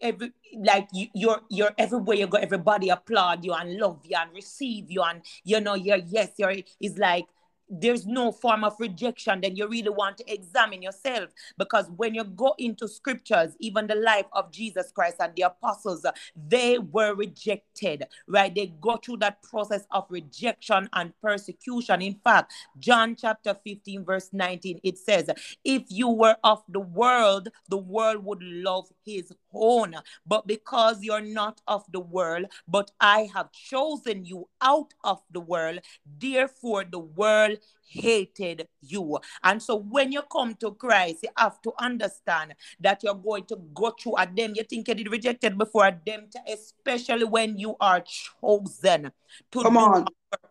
every like you, you're you're everywhere you go everybody applaud you and love you and receive you and you know you're yes you're is like there's no form of rejection, then you really want to examine yourself. Because when you go into scriptures, even the life of Jesus Christ and the apostles, they were rejected, right? They go through that process of rejection and persecution. In fact, John chapter 15, verse 19, it says, If you were of the world, the world would love his own. But because you're not of the world, but I have chosen you out of the world, therefore the world hated you. And so when you come to Christ, you have to understand that you're going to go through a them. You think you did rejected before a them, especially when you are chosen to Come on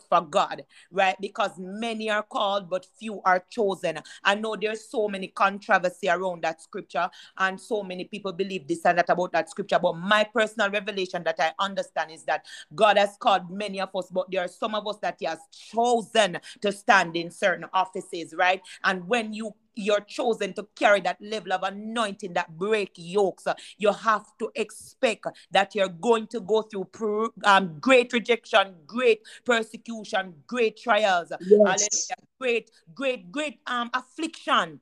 for God, right? Because many are called, but few are chosen. I know there's so many controversy around that scripture, and so many people believe this and that about that scripture. But my personal revelation that I understand is that God has called many of us, but there are some of us that He has chosen to stand in certain offices, right? And when you you're chosen to carry that level of anointing that break yokes. You have to expect that you're going to go through um, great rejection, great persecution, great trials, yes. great, great, great um, affliction.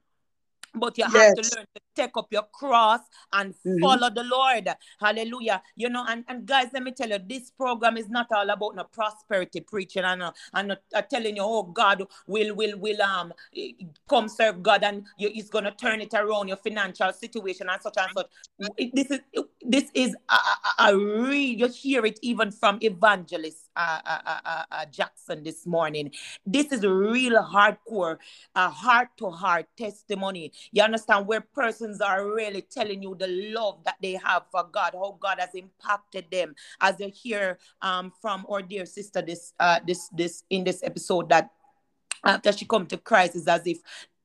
But you have to learn to take up your cross and mm-hmm. follow the Lord. Hallelujah. You know, and, and guys, let me tell you, this program is not all about no prosperity preaching and, uh, and uh, telling you, oh, God will will will um come serve God and you, he's gonna turn it around your financial situation and such and such. This is this is a, a, a real you hear it even from evangelist uh, uh, uh, uh, Jackson this morning. This is a real hardcore, heart to heart testimony. You understand where persons are really telling you the love that they have for God, how God has impacted them. As you hear um, from our dear sister this uh, this this in this episode that after she come to Christ is as if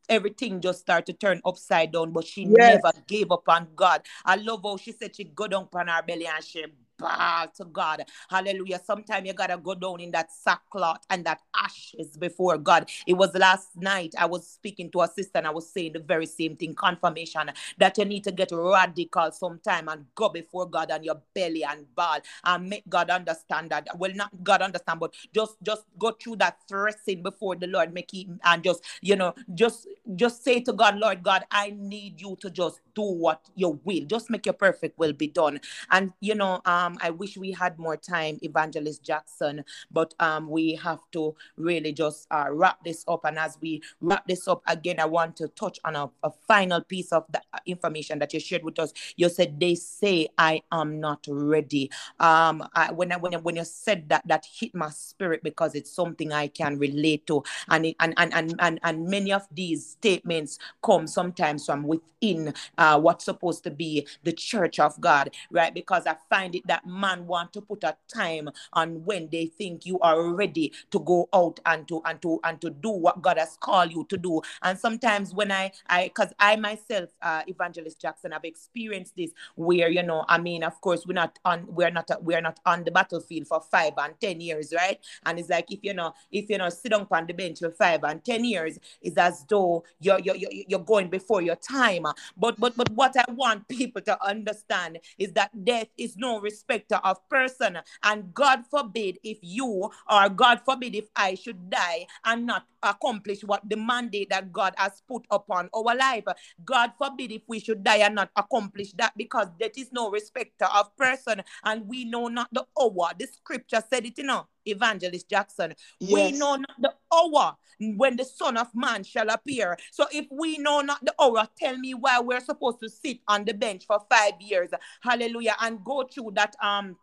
everything just started to turn upside down, but she yes. never gave up on God. I love how she said she go down on her belly and she to God. Hallelujah. Sometimes you gotta go down in that sackcloth and that ashes before God. It was last night I was speaking to a sister and I was saying the very same thing, confirmation that you need to get radical sometime and go before God on your belly and ball and make God understand that. Well, not God understand, but just just go through that threshing before the Lord, make it and just you know, just just say to God, Lord God, I need you to just do what your will. Just make your perfect will be done. And you know, um, I wish we had more time, Evangelist Jackson, but um, we have to really just uh, wrap this up. And as we wrap this up again, I want to touch on a, a final piece of the uh, information that you shared with us. You said they say I am not ready. Um, I, when I, when when you said that, that hit my spirit because it's something I can relate to, and it, and, and and and and many of these statements come sometimes from within uh, what's supposed to be the church of God, right? Because I find it that man want to put a time on when they think you are ready to go out and to and to and to do what God has called you to do. And sometimes when I I because I myself, uh, Evangelist Jackson, have experienced this where you know, I mean, of course, we're not on we're not we're not on the battlefield for five and ten years, right? And it's like if you know if you know sit on the bench for five and ten years, it's as though you're you're you're going before your time. But but but what I want people to understand is that death is no respecter of person, and God forbid if you or God forbid if I should die and not accomplish what the mandate that God has put upon our life. God forbid if we should die and not accomplish that because that is no respecter of person and we know not the hour. The scripture said it, you know, Evangelist Jackson. Yes. We know not the hour when the Son of Man shall appear. So if we know not the hour, tell me why we're supposed to sit on the bench for five years. Hallelujah. And go through that um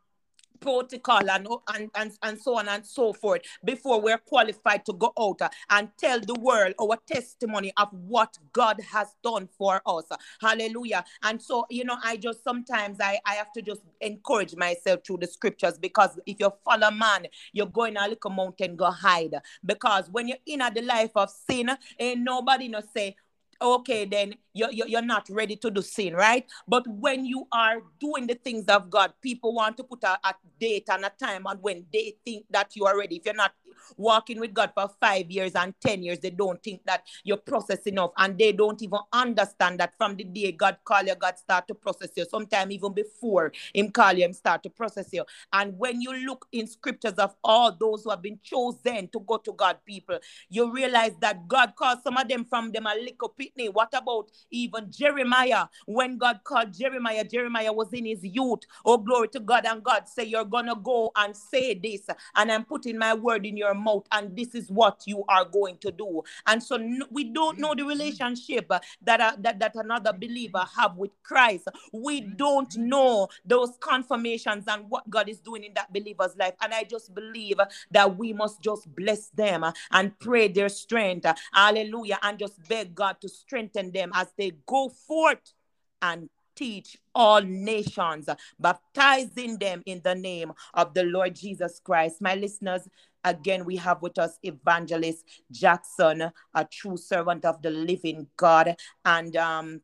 protocol and, and, and, and so on and so forth before we're qualified to go out uh, and tell the world our testimony of what God has done for us. Hallelujah. And so, you know, I just sometimes I, I have to just encourage myself through the scriptures because if you follow man, you're going a little mountain, go hide. Because when you're in the life of sin, ain't nobody no say, okay, then you're, you're not ready to do sin, right? But when you are doing the things of God, people want to put a, a date and a time on when they think that you are ready. If you're not walking with God for five years and 10 years, they don't think that you're processing enough. And they don't even understand that from the day God call you, God start to process you. Sometimes even before him call you, him start to process you. And when you look in scriptures of all those who have been chosen to go to God, people, you realize that God called some of them from them a little pitney. What about even Jeremiah? When God called Jeremiah, Jeremiah was in his youth. Oh, glory to God. And God say, You're gonna go and say this, and I'm putting my word in your mouth, and this is what you are going to do. And so we don't know the relationship that, uh, that, that another believer have with Christ. We don't know those confirmations and what God is doing in that believer's life. And I just believe that we must just bless them and pray their strength. Hallelujah. And just beg God to strengthen them as they go forth and teach all nations, baptizing them in the name of the Lord Jesus Christ. My listeners, Again, we have with us Evangelist Jackson, a true servant of the living God. And um,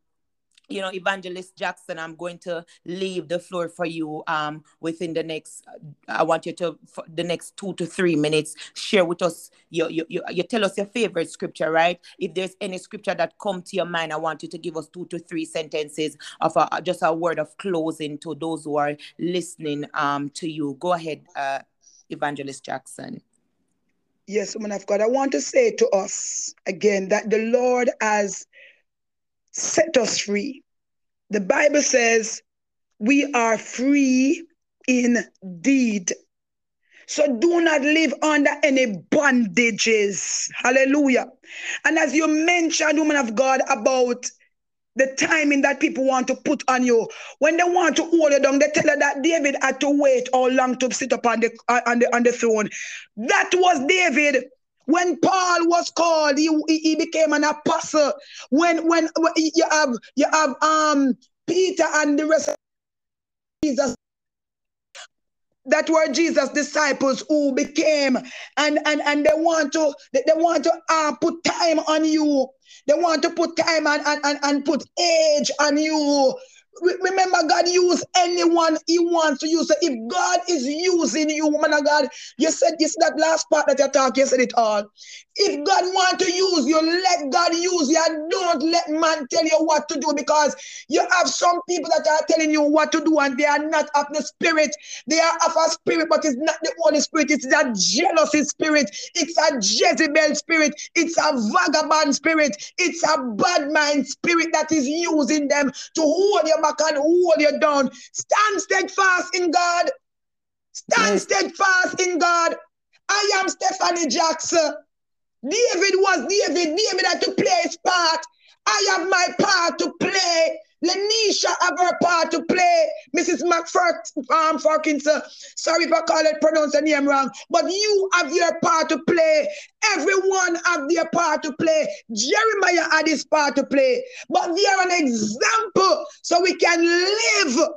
you know, Evangelist Jackson, I'm going to leave the floor for you um, within the next, I want you to, the next two to three minutes, share with us, you, you, you, you tell us your favorite scripture, right? If there's any scripture that come to your mind, I want you to give us two to three sentences of a, just a word of closing to those who are listening um, to you. Go ahead, uh, Evangelist Jackson. Yes, woman of God, I want to say to us again that the Lord has set us free. The Bible says we are free indeed. So do not live under any bondages. Hallelujah. And as you mentioned, woman of God, about the timing that people want to put on you. When they want to hold you down, they tell you that David had to wait all long to sit up on the on the on the throne. That was David. When Paul was called, he, he became an apostle. When when, you have you have um Peter and the rest of Jesus that were Jesus' disciples who became and and and they want to they, they want to uh, put time on you they want to put time and, and, and, and put age on you Remember, God use anyone He wants to use. If God is using you, woman of God, you said this that last part that you talk, you said it all. If God want to use you, let God use you and don't let man tell you what to do because you have some people that are telling you what to do and they are not of the spirit. They are of a spirit, but it's not the Holy Spirit. It's a jealousy spirit. It's a Jezebel spirit. It's a vagabond spirit. It's a bad mind spirit that is using them to hold you back and hold you down. Stand steadfast in God. Stand yes. steadfast in God. I am Stephanie Jackson. David was David. David had to play his part. I have my part to play. Lenisha have her part to play. Mrs. McFark, um, sorry if I call it, pronounce the name wrong, but you have your part to play. Everyone have their part to play. Jeremiah had his part to play, but they are an example so we can live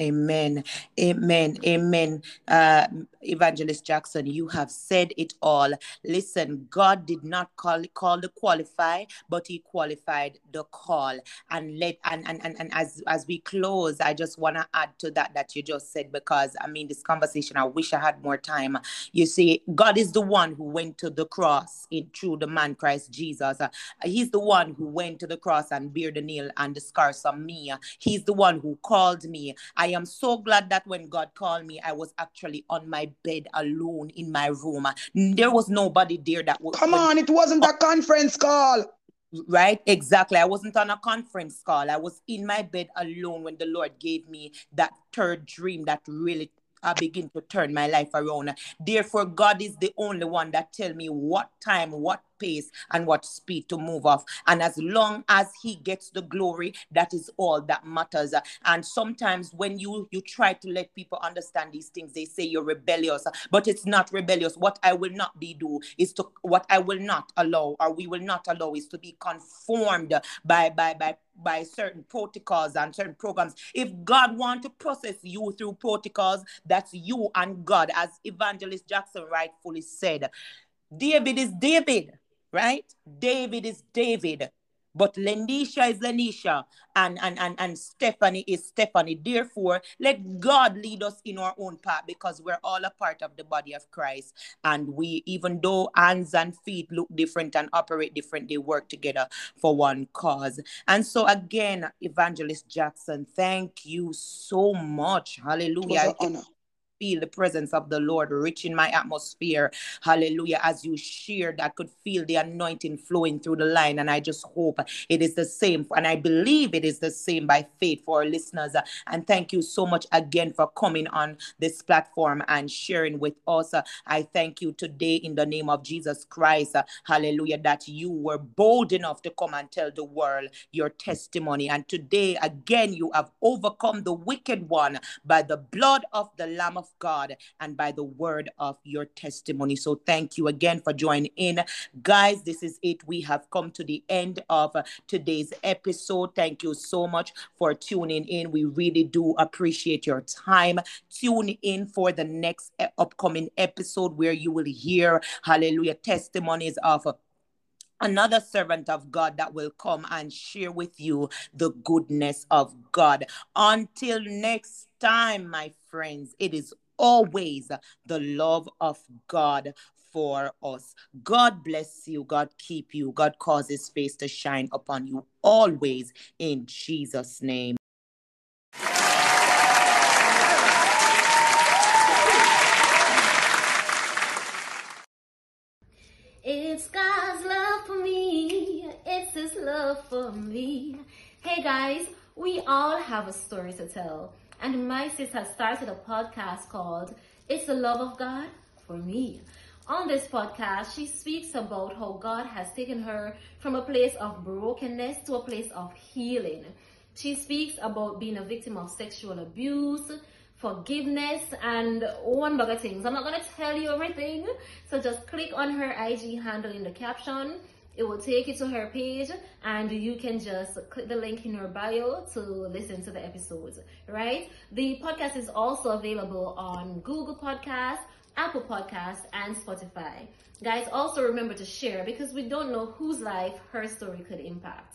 Amen. Amen. Amen. Uh, Evangelist Jackson, you have said it all. Listen, God did not call call the qualify, but He qualified the call. And let and and and, and as as we close, I just want to add to that that you just said because I mean this conversation. I wish I had more time. You see, God is the one who went to the cross in through the man Christ Jesus. Uh, he's the one who went to the cross and bear the nail and the scars on me. He's the one who called me. I I am so glad that when God called me, I was actually on my bed alone in my room. There was nobody there that would. Come on, it wasn't a oh. conference call. Right? Exactly. I wasn't on a conference call. I was in my bed alone when the Lord gave me that third dream that really I begin to turn my life around. Therefore, God is the only one that tell me what time, what pace and what speed to move off. And as long as he gets the glory, that is all that matters. And sometimes when you you try to let people understand these things, they say you're rebellious, but it's not rebellious. What I will not be do is to what I will not allow or we will not allow is to be conformed by by by by certain protocols and certain programs. If God want to process you through protocols, that's you and God, as Evangelist Jackson rightfully said. David is David right? David is David, but Lenisha is Lenisha, and, and, and, and Stephanie is Stephanie. Therefore, let God lead us in our own path because we're all a part of the body of Christ. And we, even though hands and feet look different and operate different, they work together for one cause. And so, again, Evangelist Jackson, thank you so much. Hallelujah feel the presence of the Lord rich in my atmosphere. Hallelujah. As you shared, I could feel the anointing flowing through the line. And I just hope it is the same. And I believe it is the same by faith for our listeners. And thank you so much again for coming on this platform and sharing with us. I thank you today in the name of Jesus Christ. Hallelujah. That you were bold enough to come and tell the world your testimony. And today, again, you have overcome the wicked one by the blood of the Lamb of God and by the word of your testimony. So thank you again for joining in. Guys, this is it. We have come to the end of today's episode. Thank you so much for tuning in. We really do appreciate your time. Tune in for the next eh, upcoming episode where you will hear, hallelujah, testimonies of another servant of God that will come and share with you the goodness of God. Until next time, my friends, it is always the love of God for us. God bless you. God keep you. God cause his face to shine upon you always in Jesus' name. For me. Hey guys, we all have a story to tell. And my sis has started a podcast called It's the Love of God for Me. On this podcast, she speaks about how God has taken her from a place of brokenness to a place of healing. She speaks about being a victim of sexual abuse, forgiveness, and one bag of things. I'm not going to tell you everything, so just click on her IG handle in the caption. It will take you to her page and you can just click the link in her bio to listen to the episodes, right? The podcast is also available on Google Podcasts, Apple Podcast, and Spotify. Guys, also remember to share because we don't know whose life her story could impact.